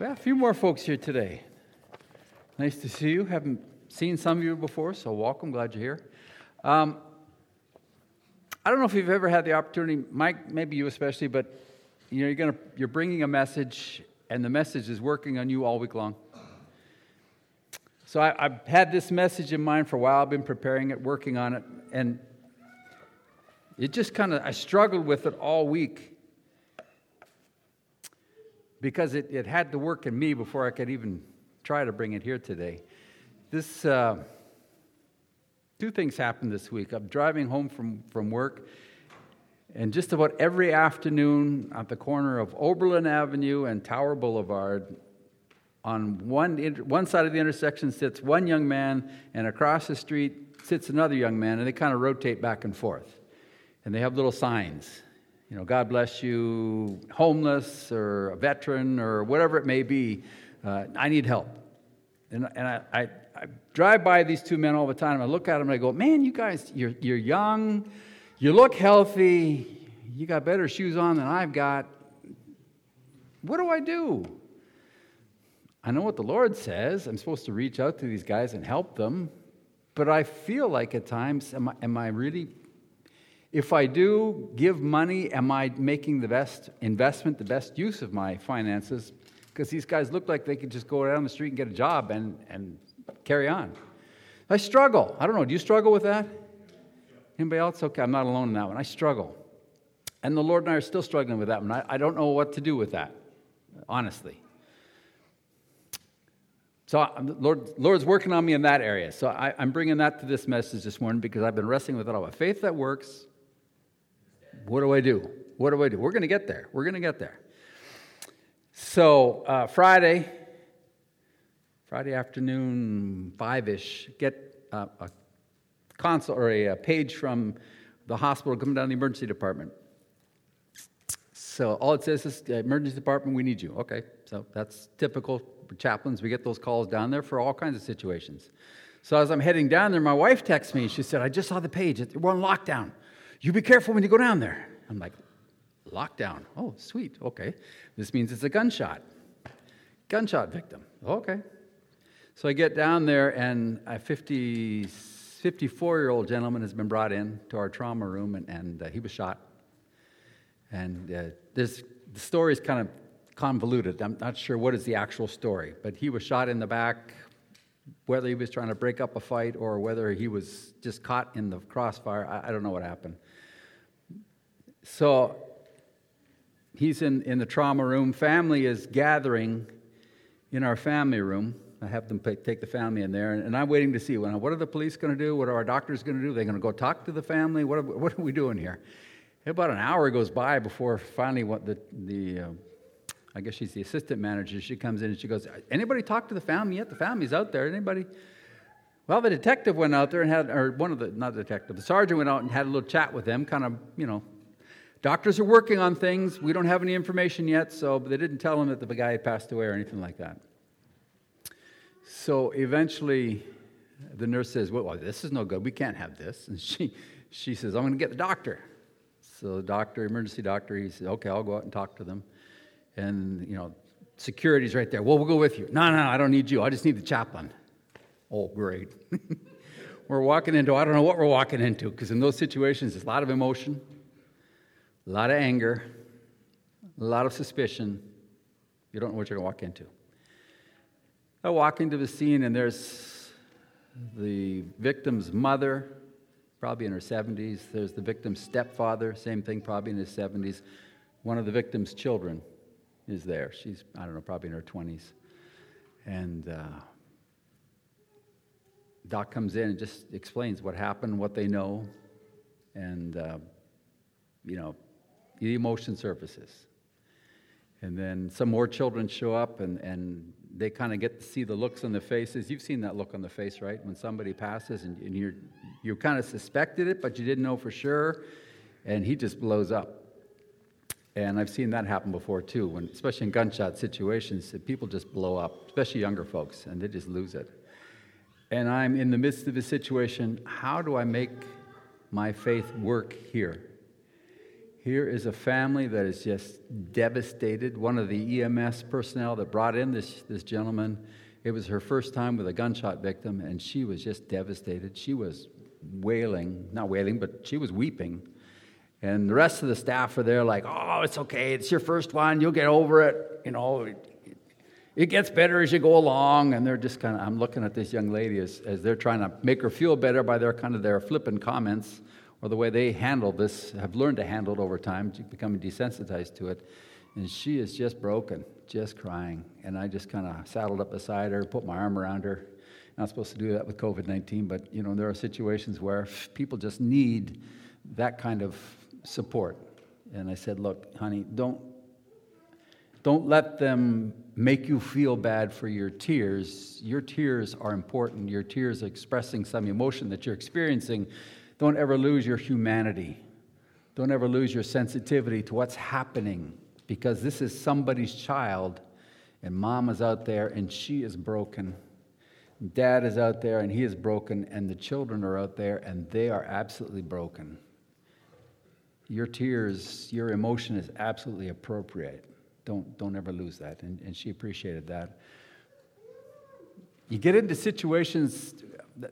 Well, a few more folks here today. Nice to see you. Haven't seen some of you before, so welcome. Glad you're here. Um, I don't know if you've ever had the opportunity, Mike, maybe you especially, but you know, you're gonna you're bringing a message, and the message is working on you all week long. So I, have had this message in mind for a while. I've been preparing it, working on it, and it just kind of I struggled with it all week because it, it had to work in me before I could even try to bring it here today. This, uh, two things happened this week. I'm driving home from, from work, and just about every afternoon at the corner of Oberlin Avenue and Tower Boulevard, on one, one side of the intersection sits one young man, and across the street sits another young man, and they kind of rotate back and forth. And they have little signs you know, God bless you, homeless or a veteran or whatever it may be, uh, I need help. And, and I, I, I, drive by these two men all the time. I look at them and I go, man, you guys, you're, you're young, you look healthy, you got better shoes on than I've got. What do I do? I know what the Lord says. I'm supposed to reach out to these guys and help them. But I feel like at times, am I, am I really if I do give money, am I making the best investment, the best use of my finances? Because these guys look like they could just go down the street and get a job and, and carry on. I struggle. I don't know. Do you struggle with that? Anybody else? Okay, I'm not alone in that one. I struggle. And the Lord and I are still struggling with that one. I, I don't know what to do with that, honestly. So Lord, Lord's working on me in that area. So I, am bringing that to this message this morning because I've been wrestling with it all. A faith that works what do I do? What do I do? We're going to get there. We're going to get there. So, uh, Friday, Friday afternoon, five ish, get uh, a console or a, a, page from the hospital coming down to the emergency department. So, all it says is, emergency department, we need you. Okay, so that's typical for chaplains. We get those calls down there for all kinds of situations. So, as I'm heading down there, my wife texts me. She said, I just saw the page. We're on lockdown. You be careful when you go down there. I'm like, lockdown. Oh, sweet. Okay. This means it's a gunshot. Gunshot victim. Okay. So I get down there, and a 50, 54 year old gentleman has been brought in to our trauma room, and, and uh, he was shot. And uh, this, the story is kind of convoluted. I'm not sure what is the actual story, but he was shot in the back, whether he was trying to break up a fight or whether he was just caught in the crossfire. I, I don't know what happened. So he's in, in the trauma room. Family is gathering in our family room. I have them take the family in there, and I'm waiting to see what are the police going to do? What are our doctors going to do? Are they going to go talk to the family? What are, what are we doing here? About an hour goes by before finally what the, the uh, I guess she's the assistant manager. She comes in and she goes, Anybody talk to the family yet? The family's out there. Anybody? Well, the detective went out there and had, or one of the, not the detective, the sergeant went out and had a little chat with them, kind of, you know, Doctors are working on things. We don't have any information yet, so they didn't tell him that the guy had passed away or anything like that. So eventually, the nurse says, well, this is no good. We can't have this. And she, she says, I'm going to get the doctor. So the doctor, emergency doctor, he says, okay, I'll go out and talk to them. And, you know, security's right there. Well, we'll go with you. No, No, no, I don't need you. I just need the chaplain. Oh, great. we're walking into, I don't know what we're walking into, because in those situations, there's a lot of emotion, a lot of anger, a lot of suspicion. You don't know what you're going to walk into. I walk into the scene, and there's the victim's mother, probably in her 70s. There's the victim's stepfather, same thing, probably in his 70s. One of the victim's children is there. She's, I don't know, probably in her 20s. And uh, Doc comes in and just explains what happened, what they know, and, uh, you know, the emotion surfaces. And then some more children show up and, and they kind of get to see the looks on the faces. You've seen that look on the face, right? When somebody passes and, and you're, you kind of suspected it, but you didn't know for sure, and he just blows up. And I've seen that happen before too, when, especially in gunshot situations, people just blow up, especially younger folks, and they just lose it. And I'm in the midst of a situation how do I make my faith work here? Here is a family that is just devastated. One of the EMS personnel that brought in this, this gentleman, it was her first time with a gunshot victim, and she was just devastated. She was wailing, not wailing, but she was weeping. And the rest of the staff are there, like, oh, it's okay. It's your first one. You'll get over it. You know, it, it gets better as you go along. And they're just kind of, I'm looking at this young lady as, as they're trying to make her feel better by their kind of their flippant comments or the way they handle this, have learned to handle it over time, becoming desensitized to it. And she is just broken, just crying. And I just kind of saddled up beside her, put my arm around her. Not supposed to do that with COVID 19, but you know, there are situations where people just need that kind of support. And I said, Look, honey, don't, don't let them make you feel bad for your tears. Your tears are important. Your tears are expressing some emotion that you're experiencing, don't ever lose your humanity. Don't ever lose your sensitivity to what's happening because this is somebody's child, and mom is out there and she is broken. Dad is out there and he is broken, and the children are out there and they are absolutely broken. Your tears, your emotion is absolutely appropriate. Don't, don't ever lose that. And, and she appreciated that. You get into situations,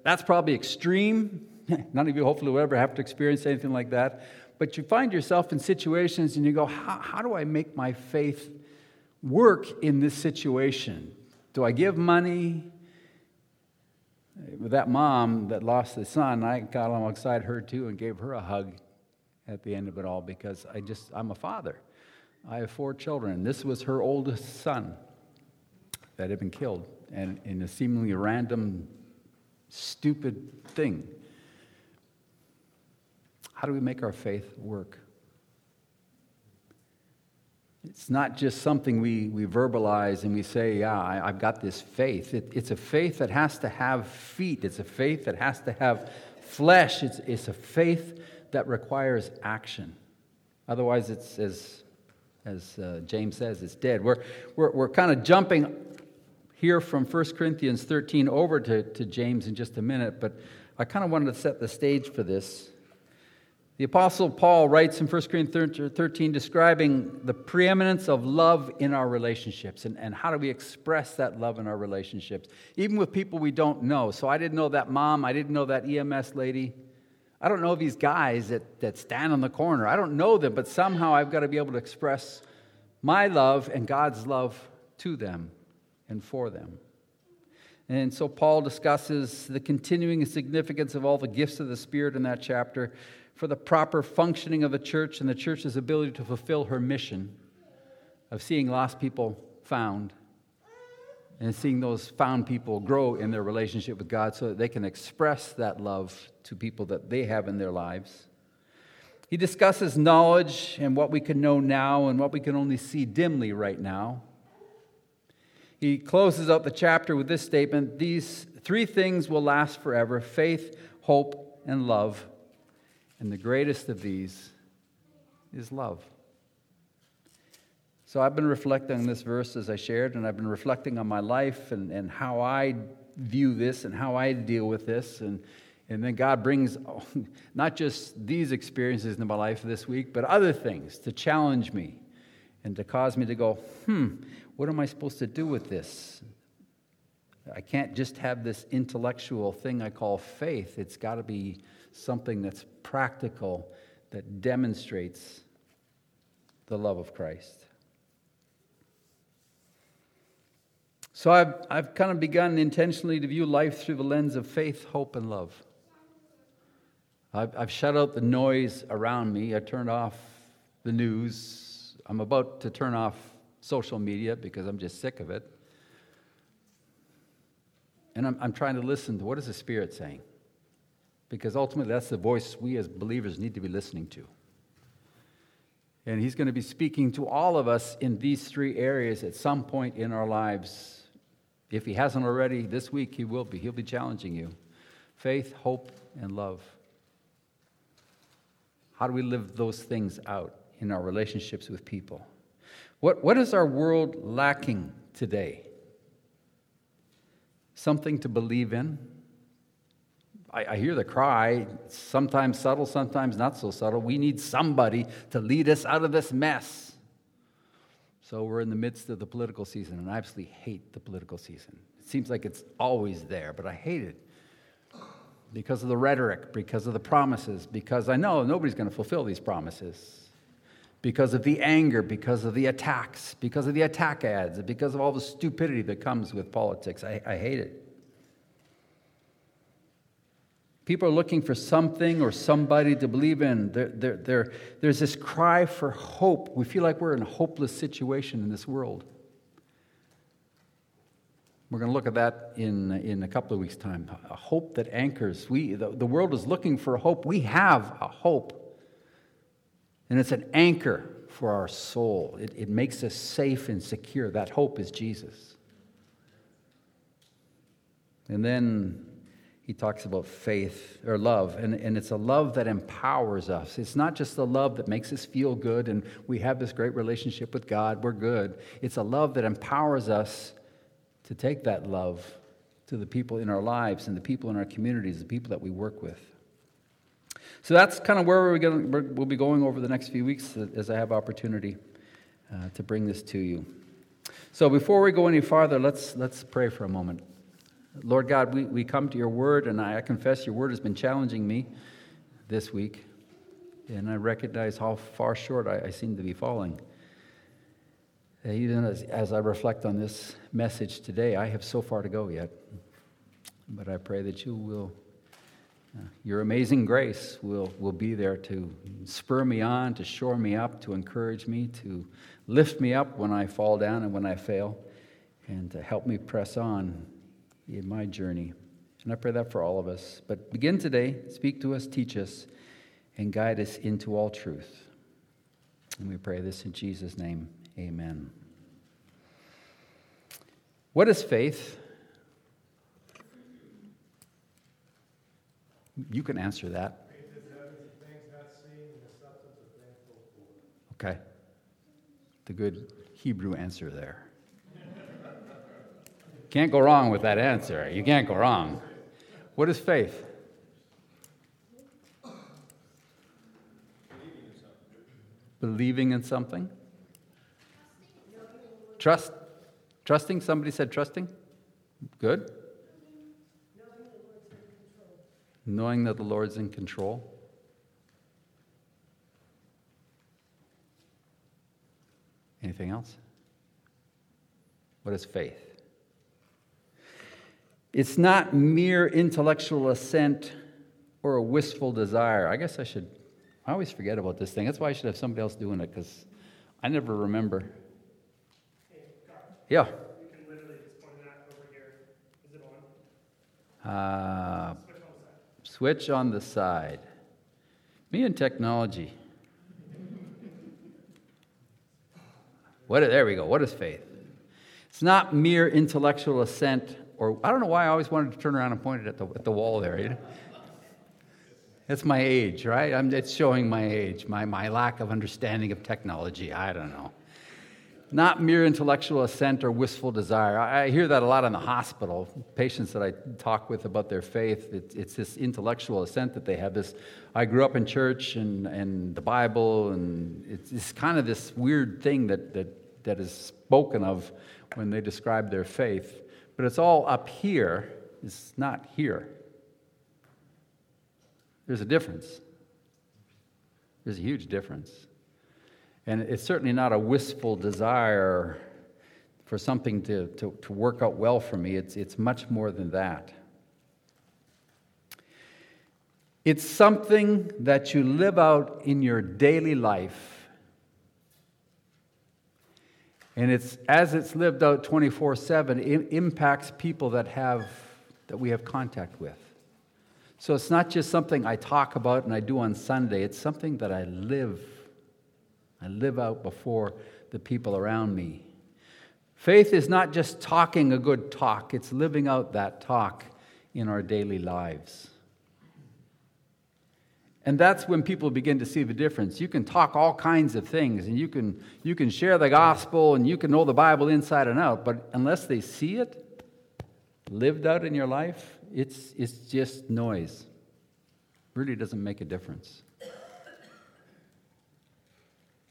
that's probably extreme None of you, hopefully, will ever have to experience anything like that. But you find yourself in situations and you go, how, how do I make my faith work in this situation? Do I give money? With that mom that lost the son, I got alongside her too and gave her a hug at the end of it all because I just, I'm a father. I have four children. This was her oldest son that had been killed, and in a seemingly random, stupid thing. How do we make our faith work? It's not just something we, we verbalize and we say, Yeah, I, have got this faith. It, it's a faith that has to have feet, it's a faith that has to have flesh, it's, it's a faith that requires action. Otherwise, it's as, as uh, James says, it's dead. We're, we're, we're kind of jumping here from 1 Corinthians 13 over to, to James in just a minute, but I kind of wanted to set the stage for this. The Apostle Paul writes in 1 Corinthians 13 describing the preeminence of love in our relationships and, and how do we express that love in our relationships, even with people we don't know. So I didn't know that mom, I didn't know that EMS lady. I don't know these guys that, that stand on the corner. I don't know them, but somehow I've got to be able to express my love and God's love to them and for them. And so Paul discusses the continuing significance of all the gifts of the Spirit in that chapter for the proper functioning of the church and the church's ability to fulfill her mission of seeing lost people found and seeing those found people grow in their relationship with God so that they can express that love to people that they have in their lives. He discusses knowledge and what we can know now and what we can only see dimly right now. He closes out the chapter with this statement These three things will last forever faith, hope, and love. And the greatest of these is love. So I've been reflecting on this verse as I shared, and I've been reflecting on my life and, and how I view this and how I deal with this. And, and then God brings not just these experiences into my life this week, but other things to challenge me and to cause me to go, hmm, what am I supposed to do with this? I can't just have this intellectual thing I call faith. It's got to be something that's practical, that demonstrates the love of Christ. So I've, I've kind of begun intentionally to view life through the lens of faith, hope, and love. I've, I've shut out the noise around me. I turned off the news. I'm about to turn off social media because I'm just sick of it. And I'm, I'm trying to listen to what is the Spirit saying? Because ultimately that's the voice we as believers need to be listening to. And he's going to be speaking to all of us in these three areas at some point in our lives. If he hasn't already, this week he will be. He'll be challenging you faith, hope, and love. How do we live those things out in our relationships with people? What, what is our world lacking today? Something to believe in, I, I hear the cry, sometimes subtle, sometimes not so subtle. We need somebody to lead us out of this mess. So we're in the midst of the political season, and I absolutely hate the political season. It seems like it's always there, but I hate it because of the rhetoric, because of the promises, because I know nobody's going to fulfill these promises, because of the anger, because of the attacks, because of the attack ads, because of all the stupidity that comes with politics. I, I hate it. People are looking for something or somebody to believe in. They're, they're, they're, there's this cry for hope. We feel like we're in a hopeless situation in this world. We're going to look at that in, in a couple of weeks' time. A hope that anchors. We, the, the world is looking for a hope. We have a hope. And it's an anchor for our soul. It, it makes us safe and secure. That hope is Jesus. And then he talks about faith or love, and, and it's a love that empowers us. It's not just a love that makes us feel good and we have this great relationship with God, we're good. It's a love that empowers us to take that love to the people in our lives and the people in our communities, the people that we work with. So that's kind of where we're going we'll be going over the next few weeks as I have opportunity uh, to bring this to you. So before we go any farther, let's, let's pray for a moment. Lord God, we, we come to your word, and I, I confess your word has been challenging me this week, and I recognize how far short I, I seem to be falling. Even as, as I reflect on this message today, I have so far to go yet. But I pray that you will, uh, your amazing grace will, will be there to spur me on, to shore me up, to encourage me, to lift me up when I fall down and when I fail, and to help me press on in my journey. And I pray that for all of us. But begin today, speak to us, teach us, and guide us into all truth. And we pray this in Jesus' name. Amen. What is faith? You can answer that. Okay. The good Hebrew answer there. Can't go wrong with that answer. You can't go wrong. What is faith? Believing in something. Trust. Trusting. Somebody said trusting. Good. Knowing that the Lord's in control. Anything else? What is faith? It's not mere intellectual assent or a wistful desire. I guess I should, I always forget about this thing. That's why I should have somebody else doing it because I never remember. Yeah. Uh, switch on the side. Me and technology. What, there we go. What is faith? It's not mere intellectual assent or I don't know why I always wanted to turn around and point it at the, at the wall there. You know? That's my age, right? I'm, it's showing my age, my, my lack of understanding of technology. I don't know. Not mere intellectual assent or wistful desire. I, I hear that a lot in the hospital. Patients that I talk with about their faith, it, it's this intellectual assent that they have. This, I grew up in church and, and the Bible, and it's, it's kind of this weird thing that, that, that is spoken of when they describe their faith but it's all up here, it's not here. There's a difference. There's a huge difference. And it's certainly not a wistful desire for something to, to, to work out well for me. It's, it's much more than that. It's something that you live out in your daily life and it's as it's lived out 24/7 it impacts people that have that we have contact with. So it's not just something I talk about and I do on Sunday, it's something that I live. I live out before the people around me. Faith is not just talking a good talk, it's living out that talk in our daily lives. And that's when people begin to see the difference. You can talk all kinds of things and you can, you can share the gospel and you can know the Bible inside and out, but unless they see it lived out in your life, it's, it's just noise. Really doesn't make a difference.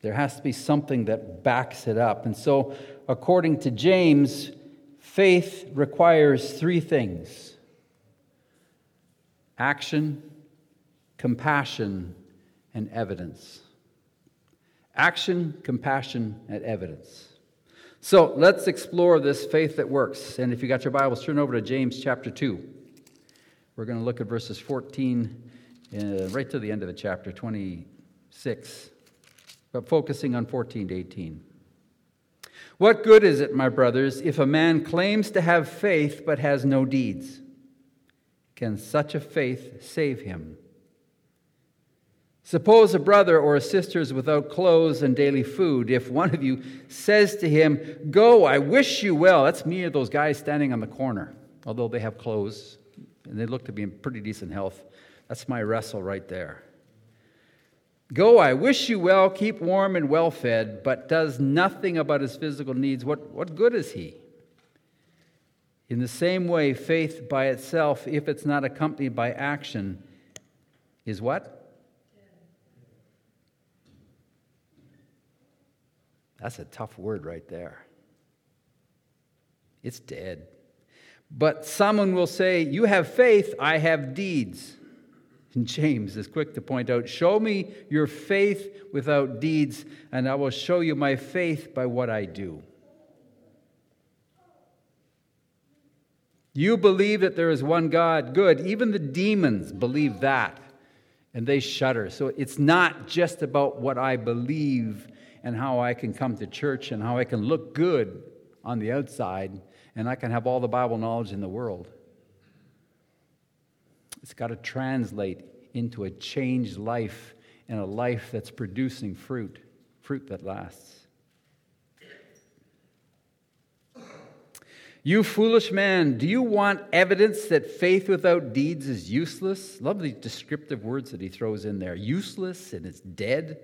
There has to be something that backs it up. And so, according to James, faith requires three things action, compassion, and evidence. Action, compassion, and evidence. So let's explore this faith that works. And if you got your Bibles, turn over to James chapter 2. We're going to look at verses 14 uh, right to the end of the chapter, 26, but focusing on 14 to 18. What good is it, my brothers, if a man claims to have faith but has no deeds? Can such a faith save him? Suppose a brother or a sister is without clothes and daily food. If one of you says to him, Go, I wish you well, that's me or those guys standing on the corner, although they have clothes and they look to be in pretty decent health. That's my wrestle right there. Go, I wish you well, keep warm and well fed, but does nothing about his physical needs. What, what good is he? In the same way, faith by itself, if it's not accompanied by action, is what? That's a tough word right there. It's dead. But someone will say, You have faith, I have deeds. And James is quick to point out, Show me your faith without deeds, and I will show you my faith by what I do. You believe that there is one God. Good. Even the demons believe that, and they shudder. So it's not just about what I believe and how I can come to church and how I can look good on the outside and I can have all the Bible knowledge in the world. It's got to translate into a changed life and a life that's producing fruit, fruit that lasts. You foolish man, do you want evidence that faith without deeds is useless? Love the descriptive words that he throws in there useless and it's dead.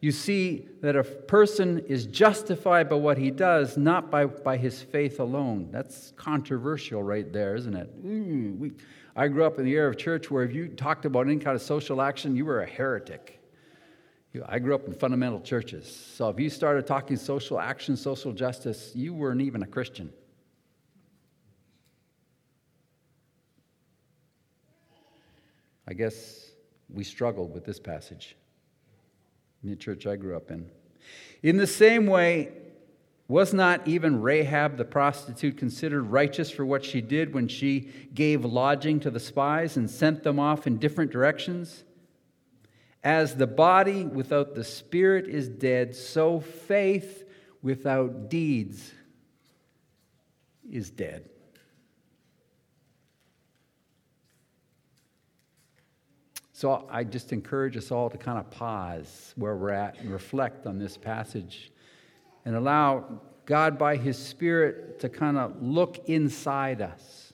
You see that a person is justified by what he does, not by, by his faith alone. That's controversial right there, isn't it? Mm, we, I grew up in the era of church where if you talked about any kind of social action, you were a heretic. I grew up in fundamental churches. So if you started talking social action, social justice, you weren't even a Christian. I guess we struggled with this passage in the church I grew up in. In the same way, was not even Rahab the prostitute considered righteous for what she did when she gave lodging to the spies and sent them off in different directions? As the body without the spirit is dead, so faith without deeds is dead. So I just encourage us all to kind of pause where we're at and reflect on this passage and allow God, by His Spirit, to kind of look inside us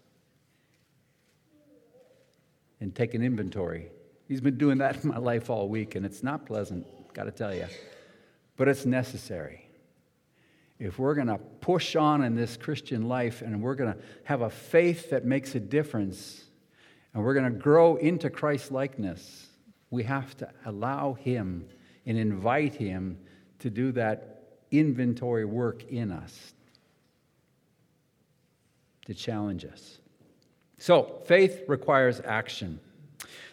and take an inventory. He's been doing that in my life all week, and it's not pleasant, got to tell you, but it's necessary. If we're going to push on in this Christian life and we're going to have a faith that makes a difference, and we're going to grow into Christ likeness, we have to allow Him and invite Him to do that inventory work in us to challenge us. So, faith requires action.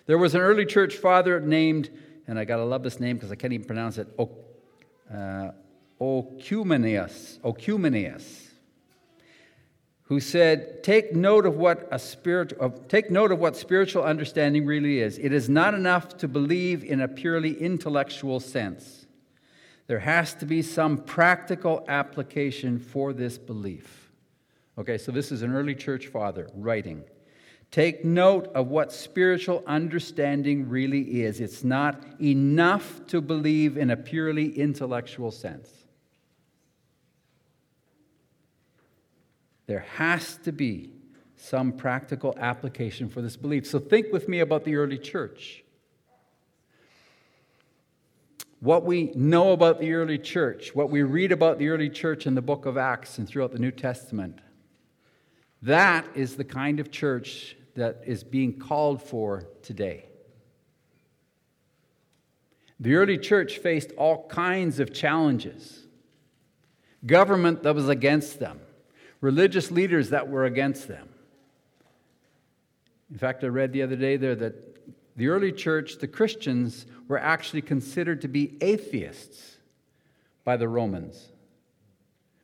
There was an early church father named, and I got to love this name because I can't even pronounce it, uh, Oecumenius. Oecumenius who said, "Take note of what a spirit of, take note of what spiritual understanding really is. It is not enough to believe in a purely intellectual sense. There has to be some practical application for this belief." Okay, so this is an early church father writing. Take note of what spiritual understanding really is. It's not enough to believe in a purely intellectual sense. There has to be some practical application for this belief. So think with me about the early church. What we know about the early church, what we read about the early church in the book of Acts and throughout the New Testament, that is the kind of church that is being called for today. The early church faced all kinds of challenges government that was against them, religious leaders that were against them. In fact, I read the other day there that the early church, the Christians, were actually considered to be atheists by the Romans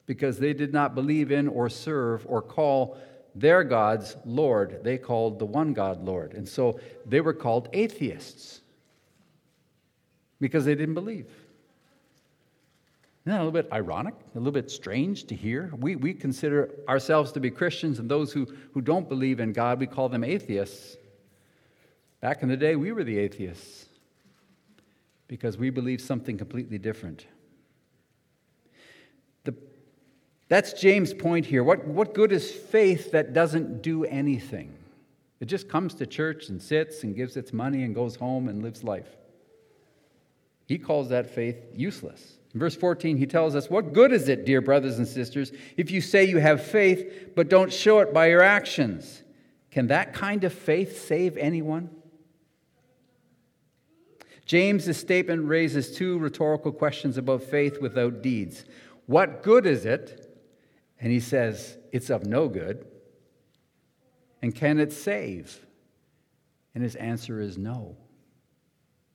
because they did not believe in or serve or call their gods Lord. They called the one God Lord. And so they were called atheists because they didn't believe. Isn't that a little bit ironic, a little bit strange to hear? We, we consider ourselves to be Christians, and those who, who don't believe in God, we call them atheists. Back in the day, we were the atheists because we believed something completely different. The, That's James' point here. What, what good is faith that doesn't do anything? It just comes to church and sits and gives its money and goes home and lives life. He calls that faith useless. In verse 14, he tells us, What good is it, dear brothers and sisters, if you say you have faith but don't show it by your actions? Can that kind of faith save anyone? James's statement raises two rhetorical questions about faith without deeds. What good is it and he says, It's of no good. And can it save? And his answer is no.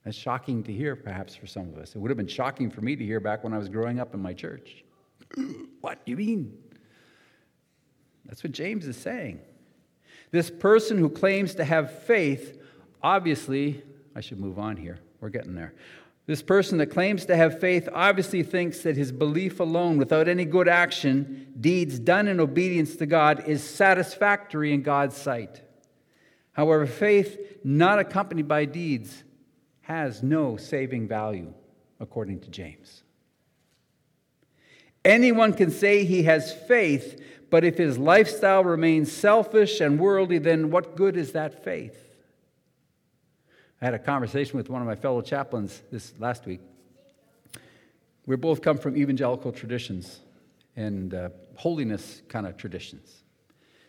That's shocking to hear, perhaps, for some of us. It would have been shocking for me to hear back when I was growing up in my church. what do you mean? That's what James is saying. This person who claims to have faith, obviously, I should move on here. We're getting there. This person that claims to have faith obviously thinks that his belief alone, without any good action, deeds done in obedience to God, is satisfactory in God's sight. However, faith not accompanied by deeds has no saving value, according to James. Anyone can say he has faith, but if his lifestyle remains selfish and worldly, then what good is that faith? I had a conversation with one of my fellow chaplains this last week. We both come from evangelical traditions and uh, holiness kind of traditions.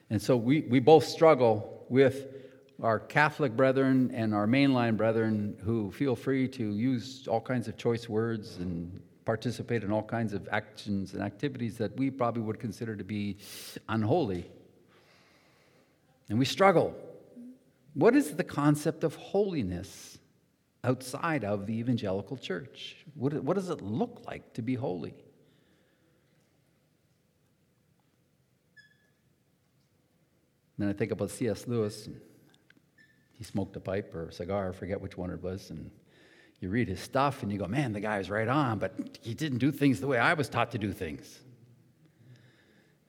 And so we, we both struggle with our Catholic brethren and our mainline brethren who feel free to use all kinds of choice words and participate in all kinds of actions and activities that we probably would consider to be unholy. And we struggle what is the concept of holiness outside of the evangelical church? What, does it look like to be holy? Then I think about C.S. Lewis. Smoked a pipe or a cigar, I forget which one it was, and you read his stuff and you go, man, the guy's right on, but he didn't do things the way I was taught to do things.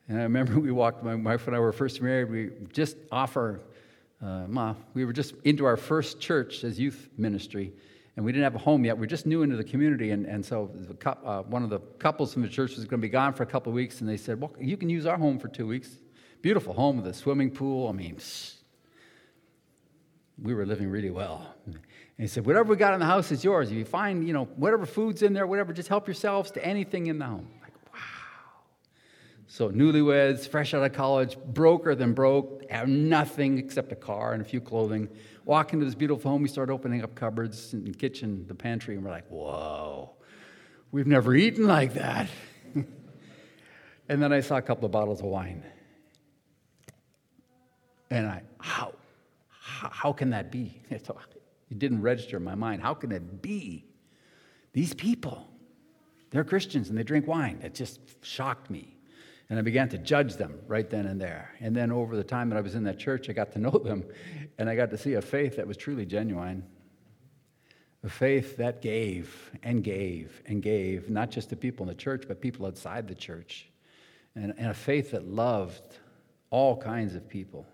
And I remember we walked, my wife and I were first married, we just offer uh, Ma, we were just into our first church as youth ministry, and we didn't have a home yet. We are just new into the community, and, and so uh, one of the couples from the church was going to be gone for a couple of weeks, and they said, Well, you can use our home for two weeks. Beautiful home with a swimming pool. I mean, we were living really well. And he said, Whatever we got in the house is yours. If you find, you know, whatever food's in there, whatever, just help yourselves to anything in the home. Like, wow. So, newlyweds, fresh out of college, broker than broke, have nothing except a car and a few clothing. Walk into this beautiful home, we start opening up cupboards and the kitchen, the pantry, and we're like, whoa, we've never eaten like that. and then I saw a couple of bottles of wine. And I, how? How can that be? It didn't register in my mind. How can it be? These people, they're Christians and they drink wine. It just shocked me. And I began to judge them right then and there. And then over the time that I was in that church, I got to know them and I got to see a faith that was truly genuine. A faith that gave and gave and gave, not just to people in the church, but people outside the church. And, and a faith that loved all kinds of people.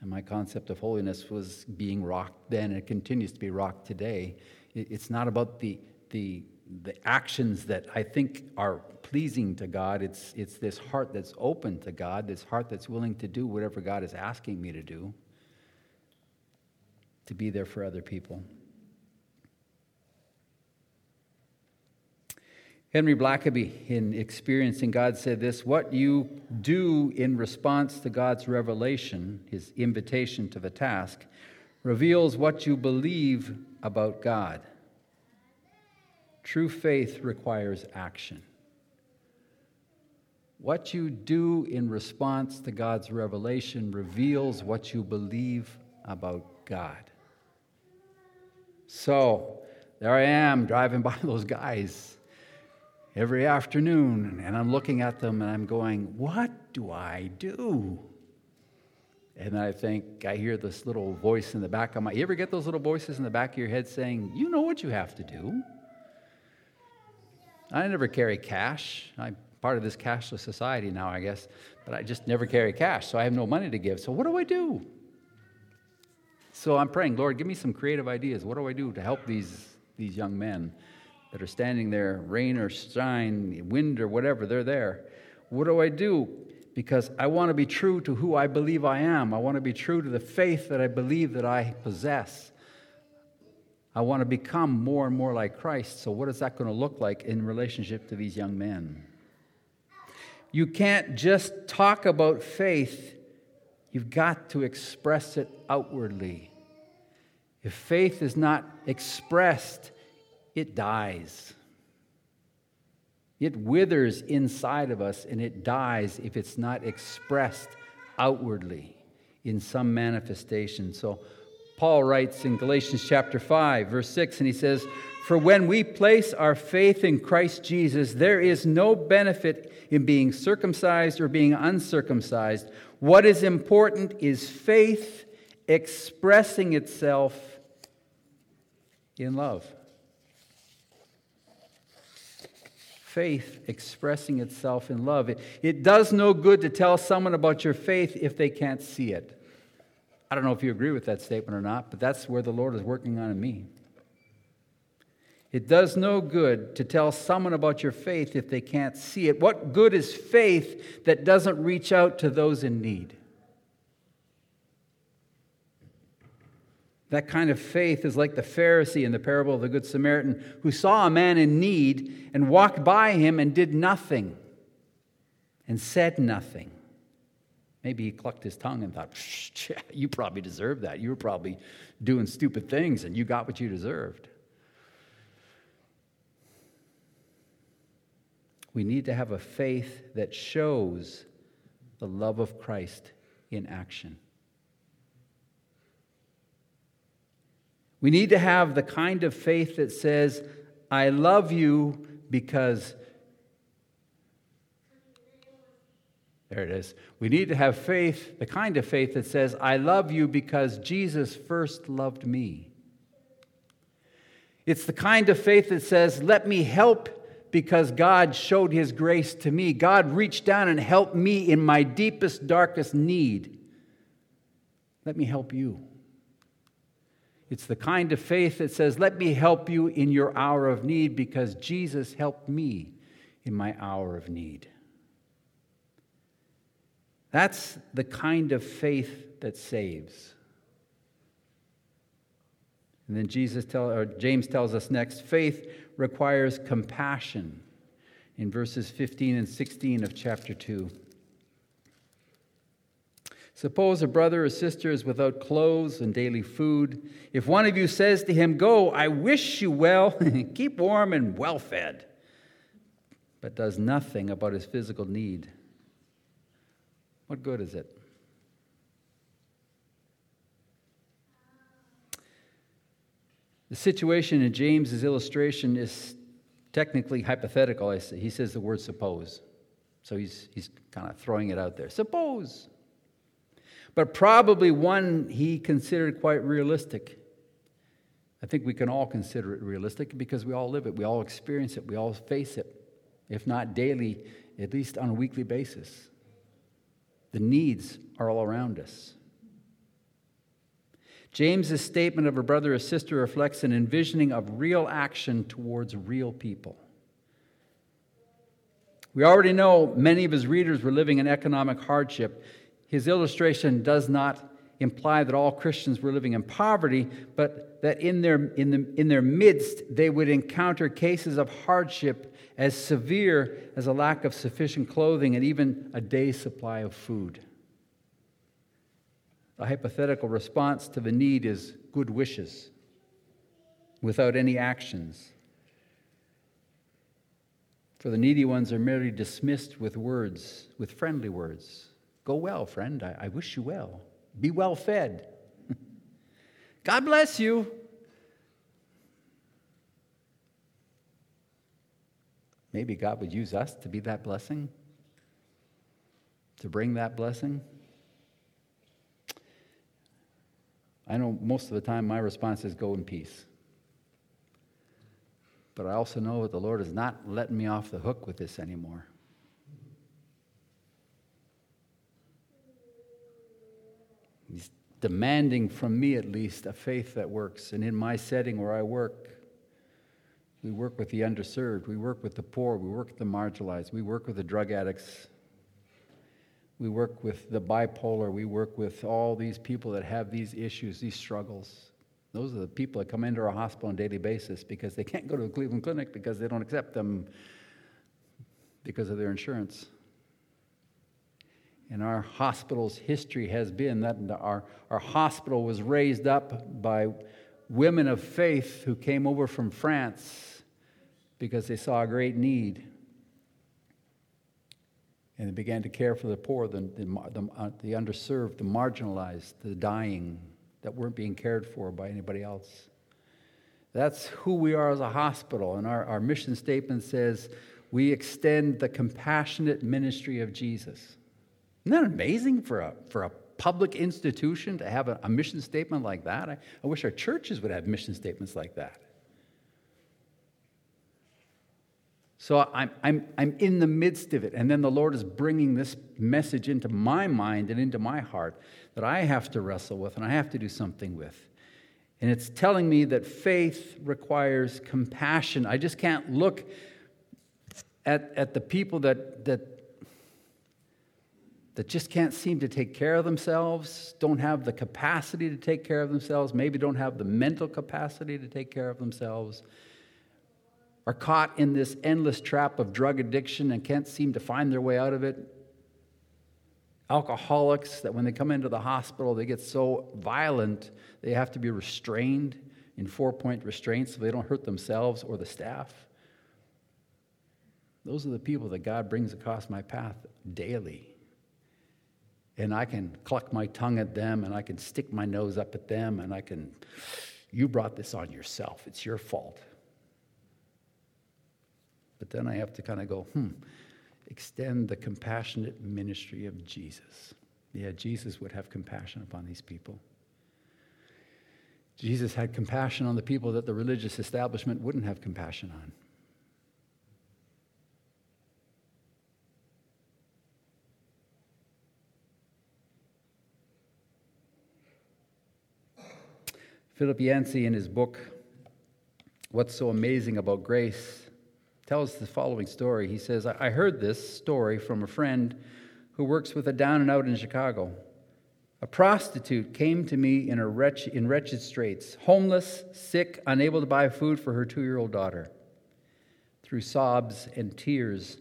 And my concept of holiness was being rocked then, and it continues to be rocked today. It's not about the, the, the actions that I think are pleasing to God. It's, it's this heart that's open to God, this heart that's willing to do whatever God is asking me to do, to be there for other people. Henry Blackaby, in Experiencing God, said this What you do in response to God's revelation, his invitation to the task, reveals what you believe about God. True faith requires action. What you do in response to God's revelation reveals what you believe about God. So, there I am driving by those guys every afternoon, and I'm looking at them and I'm going, What do I do? And I think I hear this little voice in the back of my. You ever get those little voices in the back of your head saying, You know what you have to do? I never carry cash. I'm part of this cashless society now, I guess, but I just never carry cash, so I have no money to give. So what do I do? So I'm praying, Lord, give me some creative ideas. What do I do to help these, these young men? That are standing there, rain or shine, wind or whatever, they're there. What do I do? Because I want to be true to who I believe I am. I want to be true to the faith that I believe that I possess. I want to become more and more like Christ. So, what is that going to look like in relationship to these young men? You can't just talk about faith, you've got to express it outwardly. If faith is not expressed, it dies. It withers inside of us and it dies if it's not expressed outwardly in some manifestation. So, Paul writes in Galatians chapter 5, verse 6, and he says, For when we place our faith in Christ Jesus, there is no benefit in being circumcised or being uncircumcised. What is important is faith expressing itself in love. Faith expressing itself in love. It, it does no good to tell someone about your faith if they can't see it. I don't know if you agree with that statement or not, but that's where the Lord is working on in me. It does no good to tell someone about your faith if they can't see it. What good is faith that doesn't reach out to those in need? That kind of faith is like the Pharisee in the parable of the Good Samaritan who saw a man in need and walked by him and did nothing and said nothing. Maybe he clucked his tongue and thought, You probably deserve that. You were probably doing stupid things and you got what you deserved. We need to have a faith that shows the love of Christ in action. We need to have the kind of faith that says, I love you because. There it is. We need to have faith, the kind of faith that says, I love you because Jesus first loved me. It's the kind of faith that says, Let me help because God showed his grace to me. God reached down and helped me in my deepest, darkest need. Let me help you. It's the kind of faith that says, Let me help you in your hour of need because Jesus helped me in my hour of need. That's the kind of faith that saves. And then Jesus tell, or James tells us next faith requires compassion in verses 15 and 16 of chapter 2. Suppose a brother or sister is without clothes and daily food. If one of you says to him, Go, I wish you well, keep warm and well fed, but does nothing about his physical need, what good is it? The situation in James's illustration is technically hypothetical. He says the word suppose. So he's, he's kind of throwing it out there. Suppose but probably one he considered quite realistic. I think we can all consider it realistic because we all live it, we all experience it, we all face it, if not daily, at least on a weekly basis. The needs are all around us. James's statement of a brother or sister reflects an envisioning of real action towards real people. We already know many of his readers were living in economic hardship. His illustration does not imply that all Christians were living in poverty, but that in their, in, the, in their midst they would encounter cases of hardship as severe as a lack of sufficient clothing and even a day's supply of food. The hypothetical response to the need is good wishes without any actions. For the needy ones are merely dismissed with words, with friendly words. Go well, friend. I, I wish you well. Be well fed. God bless you. Maybe God would use us to be that blessing, to bring that blessing. I know most of the time my response is go in peace. But I also know that the Lord is not letting me off the hook with this anymore. He's demanding from me, at least, a faith that works. And in my setting where I work, we work with the underserved, we work with the poor, we work with the marginalized, we work with the drug addicts, we work with the bipolar, we work with all these people that have these issues, these struggles. Those are the people that come into our hospital on a daily basis because they can't go to the Cleveland Clinic because they don't accept them because of their insurance. And our hospital's history has been that our, our hospital was raised up by women of faith who came over from France because they saw a great need. And they began to care for the poor, the, the, the, uh, the underserved, the marginalized, the dying that weren't being cared for by anybody else. That's who we are as a hospital. And our, our mission statement says we extend the compassionate ministry of Jesus. Isn't that amazing for a, for a public institution to have a, a mission statement like that? I, I wish our churches would have mission statements like that. So I'm, I'm, I'm in the midst of it. And then the Lord is bringing this message into my mind and into my heart that I have to wrestle with and I have to do something with. And it's telling me that faith requires compassion. I just can't look at, at the people that, that, that just can't seem to take care of themselves, don't have the capacity to take care of themselves, maybe don't have the mental capacity to take care of themselves are caught in this endless trap of drug addiction and can't seem to find their way out of it. Alcoholics that when they come into the hospital, they get so violent, they have to be restrained in four point restraints so they don't hurt themselves or the staff. Those are the people that God brings across my path daily. And I can cluck my tongue at them and I can stick my nose up at them and I can, you brought this on yourself. It's your fault. But then I have to kind of go, hmm, extend the compassionate ministry of Jesus. Yeah, Jesus would have compassion upon these people. Jesus had compassion on the people that the religious establishment wouldn't have compassion on. Philip Yancey, in his book, What's So Amazing About Grace, tells the following story. He says, I heard this story from a friend who works with a down and out in Chicago. A prostitute came to me in, a wretch, in wretched straits, homeless, sick, unable to buy food for her two year old daughter. Through sobs and tears,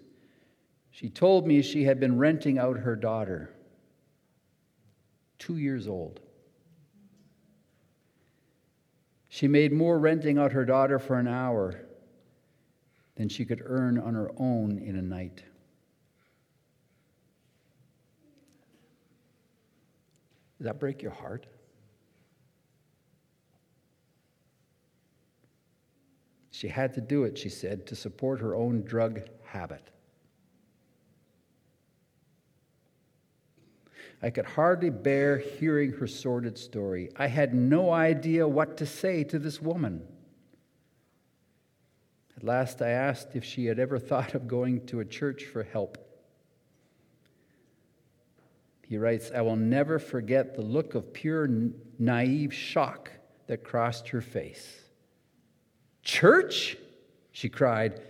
she told me she had been renting out her daughter, two years old. She made more renting out her daughter for an hour than she could earn on her own in a night. Does that break your heart? She had to do it, she said, to support her own drug habit. I could hardly bear hearing her sordid story. I had no idea what to say to this woman. At last, I asked if she had ever thought of going to a church for help. he writes, I will never forget the look of pure, naive shock that crossed her face. Church? She cried.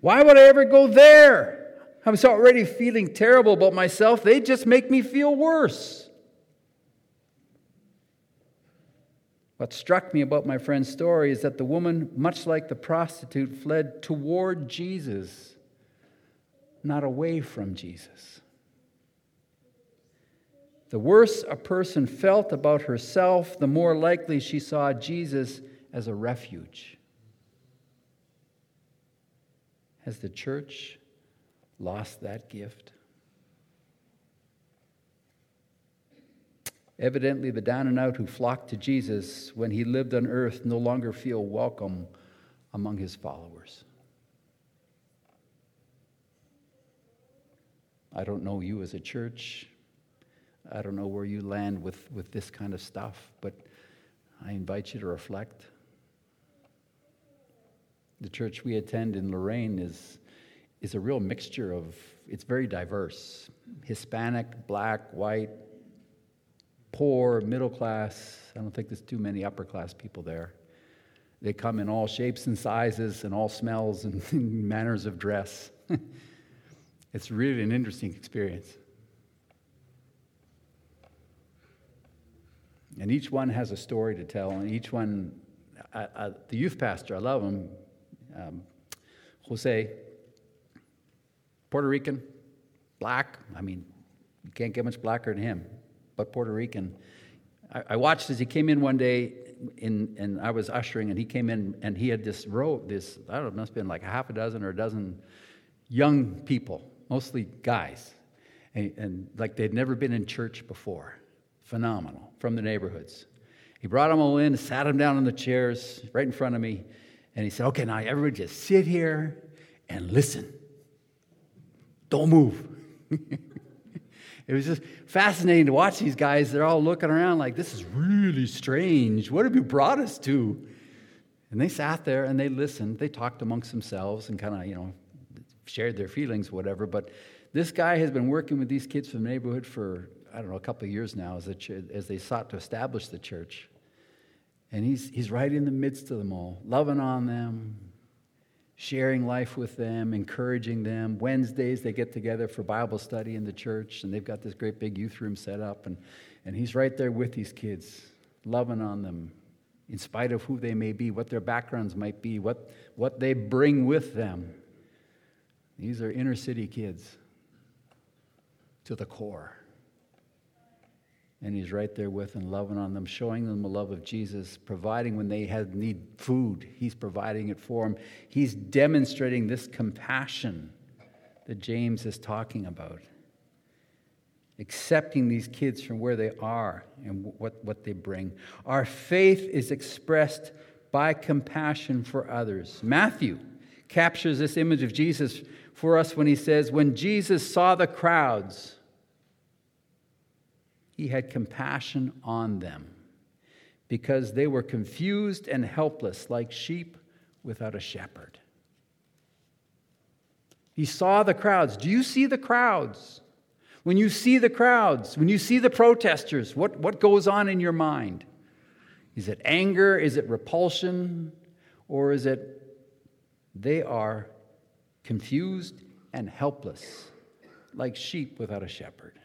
Why would I ever go there? I was already feeling terrible about myself. They just make me feel worse. What struck me about my friend's story is that the woman, much like the prostitute, fled toward Jesus, not away from Jesus. The worse a person felt about herself, the more likely she saw Jesus as a refuge. Has the church lost that gift? Evidently, the down and out who flocked to Jesus when he lived on earth no longer feel welcome among his followers. I don't know you as a church. I don't know where you land with, with this kind of stuff, but I invite you to reflect. The church we attend in Lorain is, is a real mixture of, it's very diverse Hispanic, black, white, poor, middle class. I don't think there's too many upper class people there. They come in all shapes and sizes and all smells and manners of dress. it's really an interesting experience. And each one has a story to tell, and each one, I, I, the youth pastor, I love him, um, Jose, Puerto Rican, black. I mean, you can't get much blacker than him, but Puerto Rican. I, I watched as he came in one day, in, and I was ushering, and he came in, and he had this row, this, I don't know, it must have been like a half a dozen or a dozen young people, mostly guys, and, and like they'd never been in church before phenomenal, from the neighborhoods. He brought them all in, sat them down on the chairs right in front of me, and he said, Okay, now everybody just sit here and listen. Don't move. it was just fascinating to watch these guys. They're all looking around like, This is really strange. What have you brought us to? And they sat there and they listened. They talked amongst themselves and kind of, you know, shared their feelings, whatever. But this guy has been working with these kids from the neighborhood for I don't know, a couple of years now as, ch- as they sought to establish the church. And he's, he's right in the midst of them all, loving on them, sharing life with them, encouraging them. Wednesdays, they get together for Bible study in the church, and they've got this great big youth room set up. And, and he's right there with these kids, loving on them, in spite of who they may be, what their backgrounds might be, what, what they bring with them. These are inner city kids to the core and he's right there with them, loving on them, showing them the love of Jesus, providing when they had need food, he's providing it for them. He's demonstrating this compassion that James is talking about. Accepting these kids from where they are and what, what they bring. Our faith is expressed by compassion for others. Matthew captures this image of Jesus for us when he says, When Jesus saw the crowds, he had compassion on them because they were confused and helpless like sheep without a shepherd. He saw the crowds. Do you see the crowds? When you see the crowds, when you see the protesters, what, what goes on in your mind? Is it anger? Is it repulsion? Or is it they are confused and helpless like sheep without a shepherd?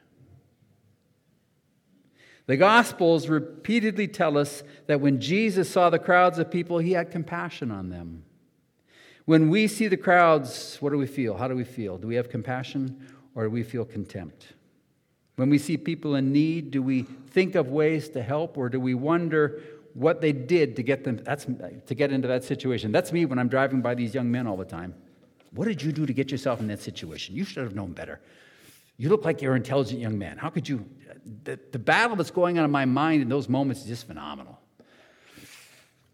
The Gospels repeatedly tell us that when Jesus saw the crowds of people, he had compassion on them. When we see the crowds, what do we feel? How do we feel? Do we have compassion or do we feel contempt? When we see people in need, do we think of ways to help or do we wonder what they did to get them that's to get into that situation? That's me when I'm driving by these young men all the time. What did you do to get yourself in that situation? You should have known better. You look like you're an intelligent young man. How could you? The, the battle that's going on in my mind in those moments is just phenomenal.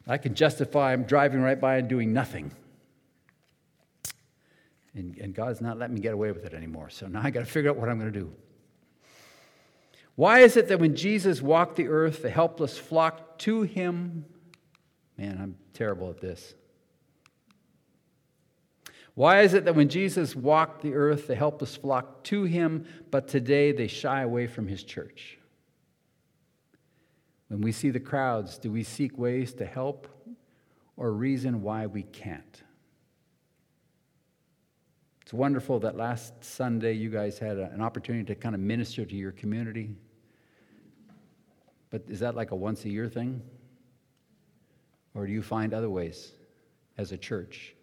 I can justify I'm driving right by and doing nothing. And, and God's not letting me get away with it anymore. So now I got to figure out what I'm going to do. Why is it that when Jesus walked the earth, the helpless flocked to him? Man, I'm terrible at this. Why is it that when Jesus walked the earth, the helpless flocked to him, but today they shy away from his church? When we see the crowds, do we seek ways to help or reason why we can't? It's wonderful that last Sunday you guys had an opportunity to kind of minister to your community. But is that like a once a year thing? Or do you find other ways as a church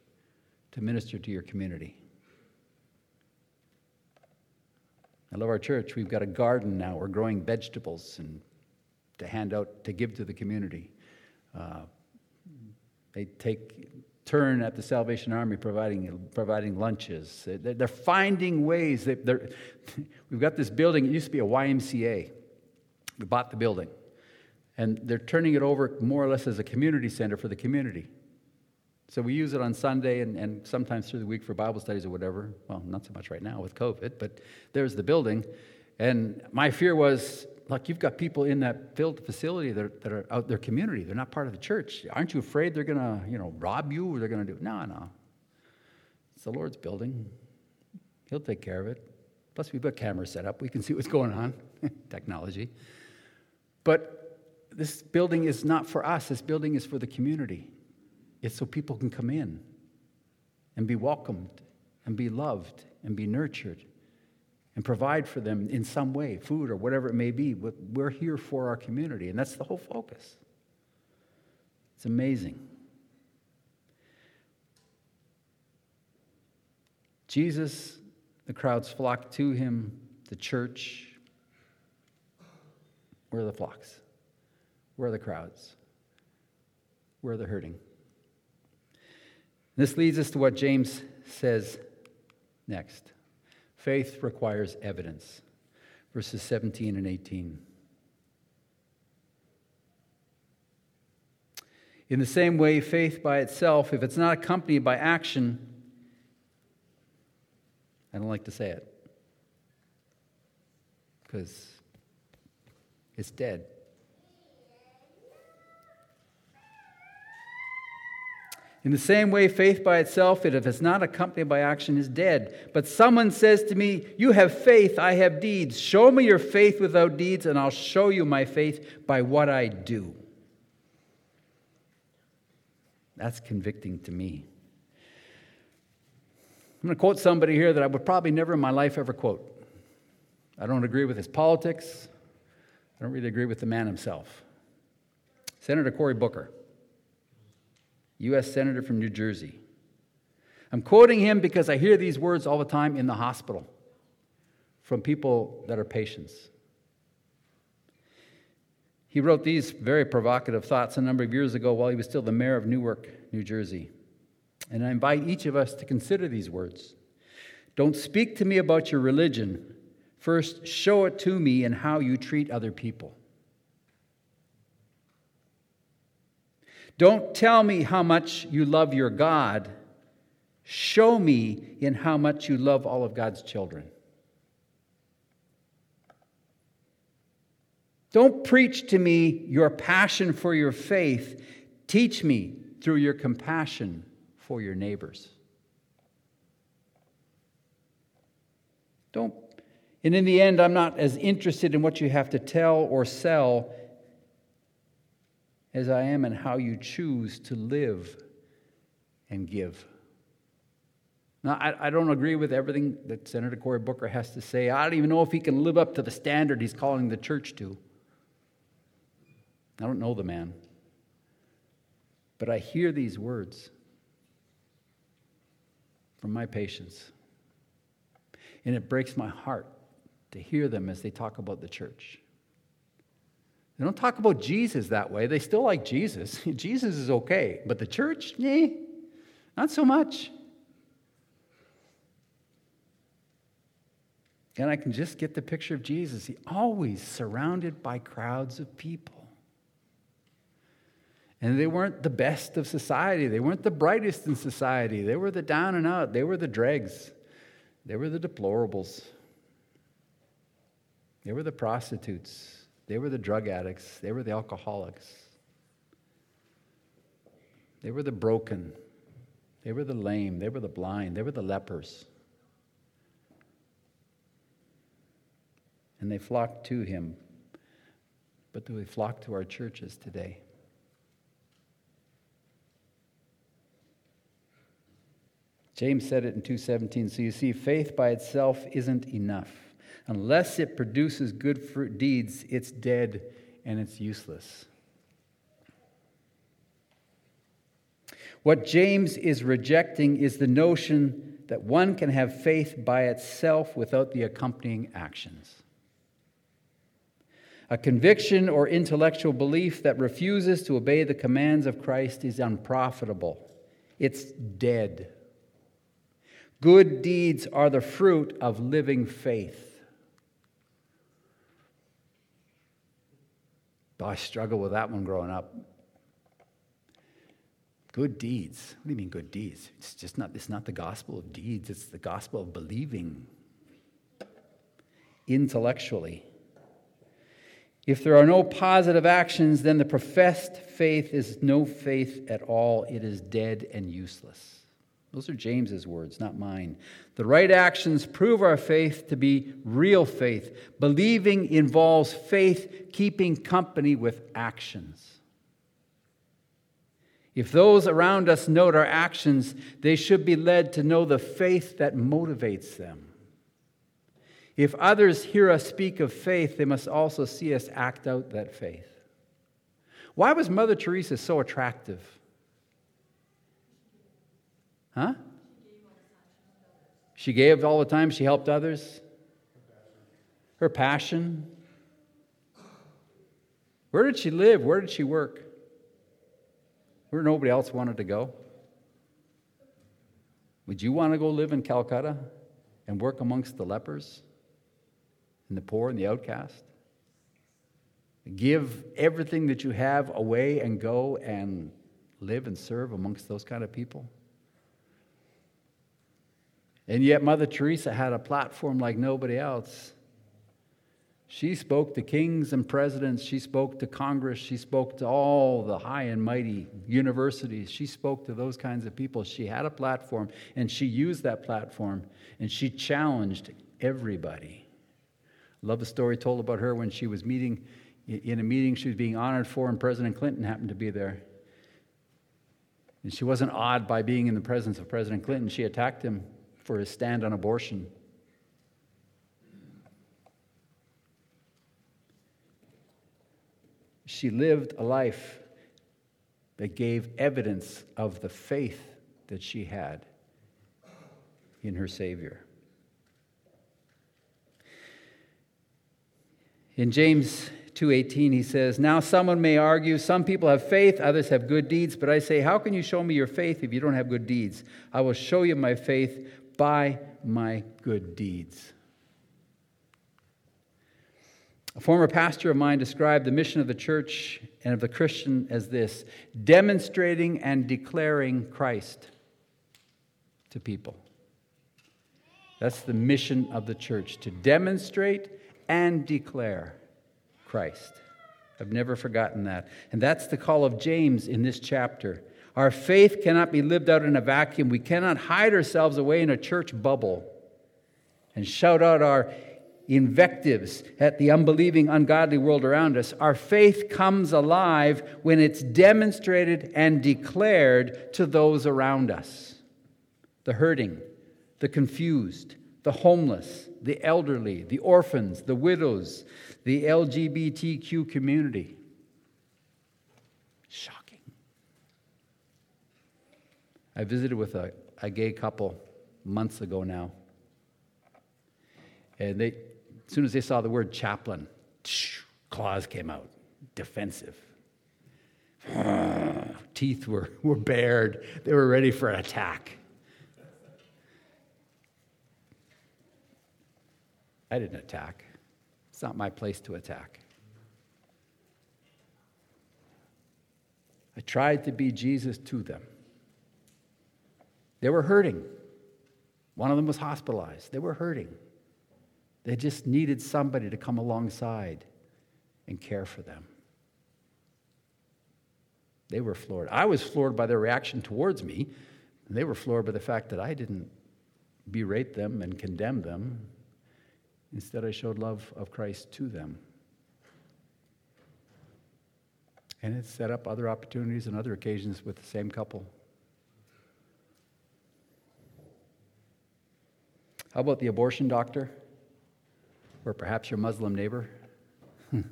to minister to your community? I love our church. We've got a garden now. We're growing vegetables and to hand out, to give to the community. Uh, they take turn at the Salvation Army providing, providing lunches. They're finding ways. They're, we've got this building, it used to be a YMCA. We bought the building. And they're turning it over more or less as a community center for the community. So we use it on Sunday and, and sometimes through the week for Bible studies or whatever. Well, not so much right now with COVID, but there's the building. And my fear was like you've got people in that filled facility that are, that are out their community. They're not part of the church. Aren't you afraid they're going to, you know, rob you or they're going to do? No, no. It's the Lord's building. He'll take care of it. Plus, we've got cameras set up. We can see what's going on. Technology. But this building is not for us. This building is for the community. It's so people can come in and be welcomed and be loved and be nurtured and provide for them in some way, food or whatever it may be. We're here for our community, and that's the whole focus. It's amazing. Jesus, the crowds flocked to him, the church. Where are the flocks? Where are the crowds? Where are the hurting? This leads us to what James says next. Faith requires evidence. Verses 17 and 18. In the same way, faith by itself, if it's not accompanied by action, I don't like to say it because it's dead. In the same way, faith by itself, if it's not accompanied by action, is dead. But someone says to me, You have faith, I have deeds. Show me your faith without deeds, and I'll show you my faith by what I do. That's convicting to me. I'm going to quote somebody here that I would probably never in my life ever quote. I don't agree with his politics, I don't really agree with the man himself. Senator Cory Booker. U.S. Senator from New Jersey. I'm quoting him because I hear these words all the time in the hospital from people that are patients. He wrote these very provocative thoughts a number of years ago while he was still the mayor of Newark, New Jersey. And I invite each of us to consider these words. Don't speak to me about your religion. First, show it to me in how you treat other people. Don't tell me how much you love your God. Show me in how much you love all of God's children. Don't preach to me your passion for your faith. Teach me through your compassion for your neighbors. Don't, and in the end, I'm not as interested in what you have to tell or sell as I am in how you choose to live and give. Now, I, I, don't agree with everything that Senator Cory Booker has to say. I don't even know if he can live up to the standard he's calling the church to. I don't know the man. But I hear these words from my patients. And it breaks my heart to hear them as they talk about the church. They don't talk about Jesus that way. They still like Jesus. Jesus is okay. But the church, eh, not so much. And I can just get the picture of Jesus. He always surrounded by crowds of people. And they weren't the best of society. They weren't the brightest in society. They were the down and out. They were the dregs. They were the deplorables. They were the prostitutes. They were the drug addicts, they were the alcoholics, they were the broken, They were the lame, they were the blind, they were the lepers. And they flocked to him. But do we flock to our churches today? James said it in 2:17. So you see faith by itself isn't enough. Unless it produces good fruit deeds, it's dead and it's useless. What James is rejecting is the notion that one can have faith by itself without the accompanying actions. A conviction or intellectual belief that refuses to obey the commands of Christ is unprofitable. It's dead. Good deeds are the fruit of living faith. I struggled with that one growing up. Good deeds. What do you mean good deeds? It's just not, it's not the gospel of deeds, it's the gospel of believing intellectually. If there are no positive actions, then the professed faith is no faith at all. It is dead and useless. Those are James's words, not mine. The right actions prove our faith to be real faith. Believing involves faith keeping company with actions. If those around us note our actions, they should be led to know the faith that motivates them. If others hear us speak of faith, they must also see us act out that faith. Why was Mother Teresa so attractive? Huh? She gave all the time, she helped others. Her passion. Where did she live? Where did she work? Where nobody else wanted to go? Would you want to go live in Calcutta and work amongst the lepers and the poor and the outcast? Give everything that you have away and go and live and serve amongst those kind of people? And yet, Mother Teresa had a platform like nobody else. She spoke to kings and presidents. She spoke to Congress. She spoke to all the high and mighty universities. She spoke to those kinds of people. She had a platform, and she used that platform, and she challenged everybody. Love the story told about her when she was meeting in a meeting she was being honored for, and President Clinton happened to be there. And she wasn't awed by being in the presence of President Clinton. She attacked him for his stand on abortion. She lived a life that gave evidence of the faith that she had in her Savior. In James 2:18 he says, "Now someone may argue, some people have faith, others have good deeds, but I say, how can you show me your faith if you don't have good deeds? I will show you my faith by my good deeds. A former pastor of mine described the mission of the church and of the Christian as this demonstrating and declaring Christ to people. That's the mission of the church to demonstrate and declare Christ. I've never forgotten that. And that's the call of James in this chapter. Our faith cannot be lived out in a vacuum. We cannot hide ourselves away in a church bubble and shout out our invectives at the unbelieving, ungodly world around us. Our faith comes alive when it's demonstrated and declared to those around us the hurting, the confused, the homeless, the elderly, the orphans, the widows, the LGBTQ community. I visited with a, a gay couple months ago now. And they, as soon as they saw the word chaplain, claws came out, defensive. Teeth were, were bared, they were ready for an attack. I didn't attack. It's not my place to attack. I tried to be Jesus to them. They were hurting. One of them was hospitalized. They were hurting. They just needed somebody to come alongside and care for them. They were floored. I was floored by their reaction towards me, They were floored by the fact that I didn't berate them and condemn them. Instead, I showed love of Christ to them. And it set up other opportunities and other occasions with the same couple. How about the abortion doctor? Or perhaps your Muslim neighbor?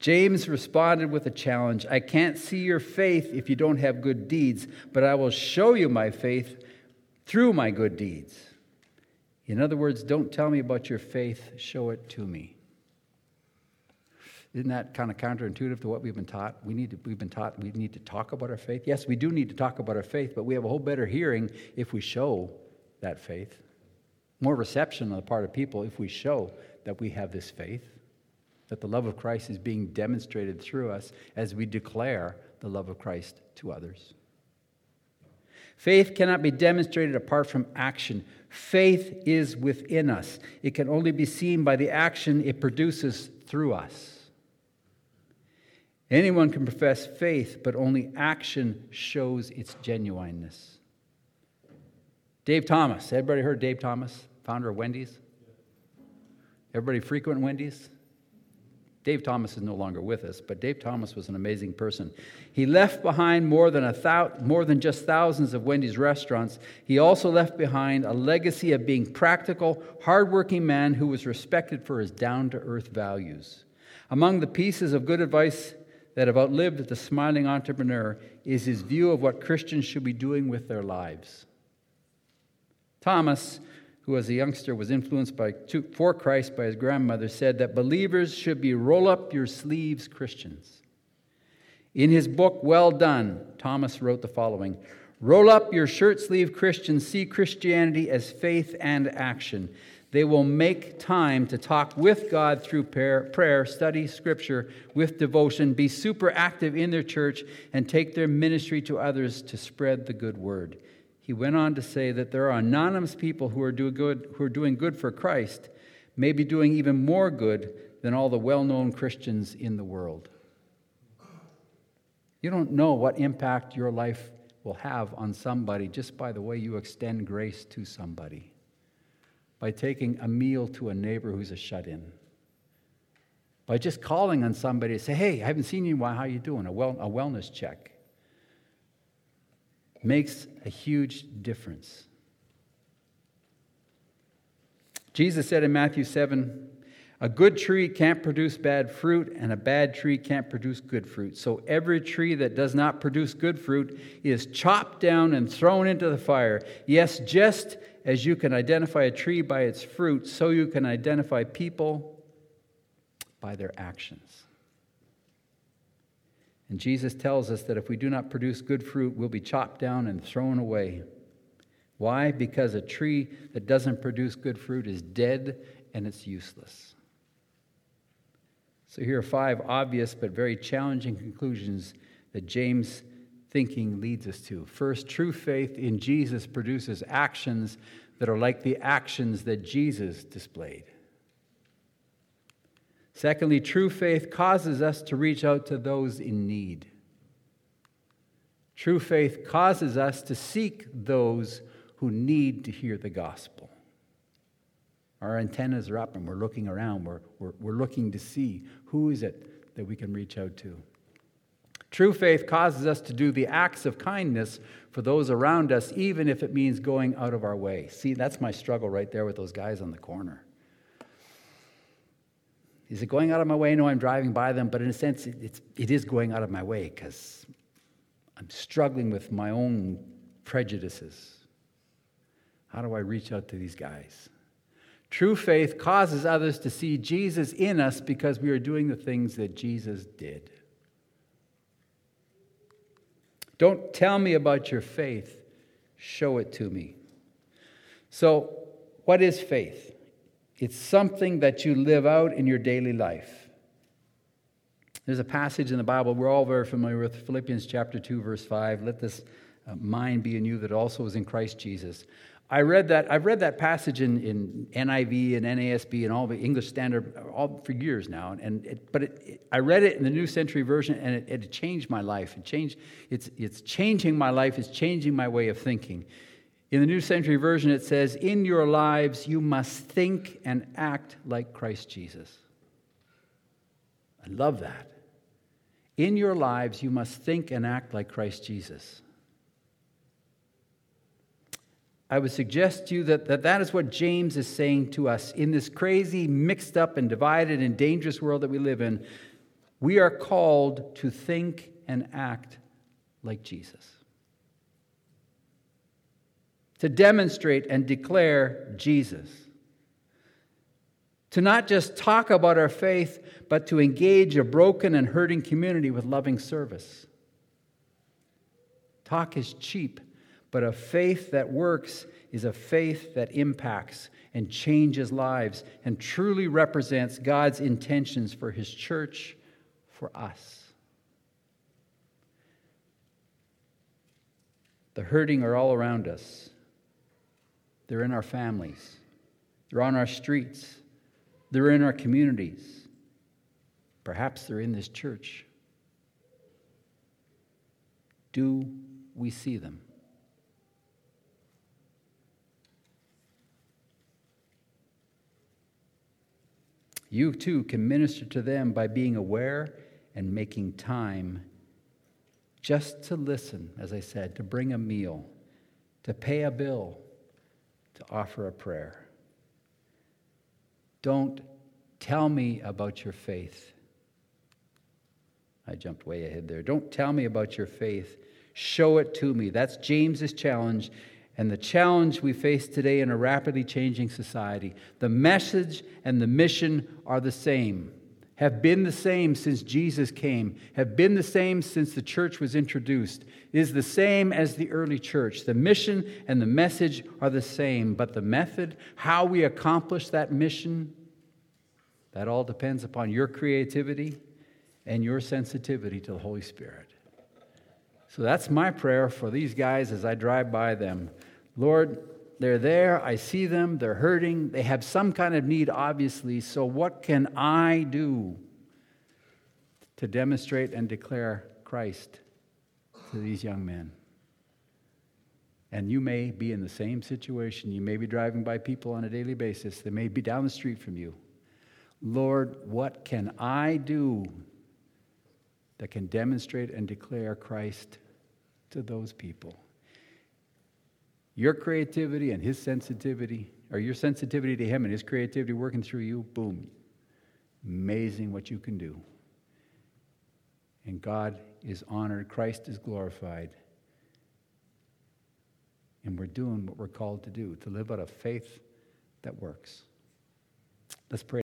James responded with a challenge I can't see your faith if you don't have good deeds, but I will show you my faith through my good deeds. In other words, don't tell me about your faith, show it to me. Isn't that kind of counterintuitive to what we've been taught? We need to, we've been taught we need to talk about our faith. Yes, we do need to talk about our faith, but we have a whole better hearing if we show that faith. More reception on the part of people if we show that we have this faith, that the love of Christ is being demonstrated through us as we declare the love of Christ to others. Faith cannot be demonstrated apart from action. Faith is within us. It can only be seen by the action it produces through us. Anyone can profess faith, but only action shows its genuineness. Dave Thomas. Everybody heard Dave Thomas, founder of Wendy's? Everybody frequent Wendy's? Dave Thomas is no longer with us, but Dave Thomas was an amazing person. He left behind more than, a thou- more than just thousands of Wendy's restaurants. He also left behind a legacy of being practical, hardworking man who was respected for his down to earth values. Among the pieces of good advice that have outlived the smiling entrepreneur is his view of what Christians should be doing with their lives. Thomas, who as a youngster was influenced by, for Christ by his grandmother, said that believers should be roll up your sleeves Christians. In his book, Well Done, Thomas wrote the following Roll up your shirt sleeve Christians, see Christianity as faith and action. They will make time to talk with God through prayer, study scripture with devotion, be super active in their church, and take their ministry to others to spread the good word. He went on to say that there are anonymous people who are, good, who are doing good for Christ, maybe doing even more good than all the well known Christians in the world. You don't know what impact your life will have on somebody just by the way you extend grace to somebody by taking a meal to a neighbor who's a shut-in, by just calling on somebody to say, "Hey, I haven't seen you in a while. How are you doing?" A, well, a wellness check makes a huge difference. Jesus said in Matthew 7 a good tree can't produce bad fruit, and a bad tree can't produce good fruit. So every tree that does not produce good fruit is chopped down and thrown into the fire. Yes, just as you can identify a tree by its fruit, so you can identify people by their actions. And Jesus tells us that if we do not produce good fruit, we'll be chopped down and thrown away. Why? Because a tree that doesn't produce good fruit is dead and it's useless. So, here are five obvious but very challenging conclusions that James' thinking leads us to. First, true faith in Jesus produces actions that are like the actions that Jesus displayed. Secondly, true faith causes us to reach out to those in need. True faith causes us to seek those who need to hear the gospel. Our antennas are up and we're looking around. We're, we're, we're looking to see who is it that we can reach out to. True faith causes us to do the acts of kindness for those around us, even if it means going out of our way. See, that's my struggle right there with those guys on the corner. Is it going out of my way? No, I'm driving by them, but in a sense, it's, it is going out of my way because I'm struggling with my own prejudices. How do I reach out to these guys? True faith causes others to see Jesus in us because we are doing the things that Jesus did. Don't tell me about your faith, show it to me. So, what is faith? It's something that you live out in your daily life. There's a passage in the Bible we're all very familiar with Philippians chapter 2 verse 5. Let this uh, mind be in you that also is in Christ Jesus. I read that, I've read that passage in, in NIV and NASB and all the English Standard all for years now. And it, but it, it, I read it in the New Century Version and it, it changed my life. It changed, it's, it's changing my life, it's changing my way of thinking. In the New Century Version, it says, In your lives, you must think and act like Christ Jesus. I love that. In your lives, you must think and act like Christ Jesus. I would suggest to you that, that that is what James is saying to us in this crazy, mixed up, and divided and dangerous world that we live in. We are called to think and act like Jesus, to demonstrate and declare Jesus, to not just talk about our faith, but to engage a broken and hurting community with loving service. Talk is cheap but a faith that works is a faith that impacts and changes lives and truly represents God's intentions for His church, for us. The hurting are all around us. They're in our families, they're on our streets, they're in our communities. Perhaps they're in this church. Do we see them? You too can minister to them by being aware and making time just to listen, as I said, to bring a meal, to pay a bill, to offer a prayer. Don't tell me about your faith. I jumped way ahead there. Don't tell me about your faith. Show it to me. That's James's challenge and the challenge we face today in a rapidly changing society. The message and the mission are the same, have been the same since Jesus came, have been the same since the church was introduced, is the same as the early church. The mission and the message are the same, but the method, how we accomplish that mission, that all depends upon your creativity and your sensitivity to the Holy Spirit. So that's my prayer for these guys as I drive by them. Lord, they're there. I see them. They're hurting. They have some kind of need, obviously. So, what can I do to demonstrate and declare Christ to these young men? And you may be in the same situation. You may be driving by people on a daily basis. They may be down the street from you. Lord, what can I do that can demonstrate and declare Christ to those people? Your creativity and his sensitivity, or your sensitivity to him and his creativity working through you, boom. Amazing what you can do. And God is honored, Christ is glorified. And we're doing what we're called to do, to live out a faith that works. Let's pray.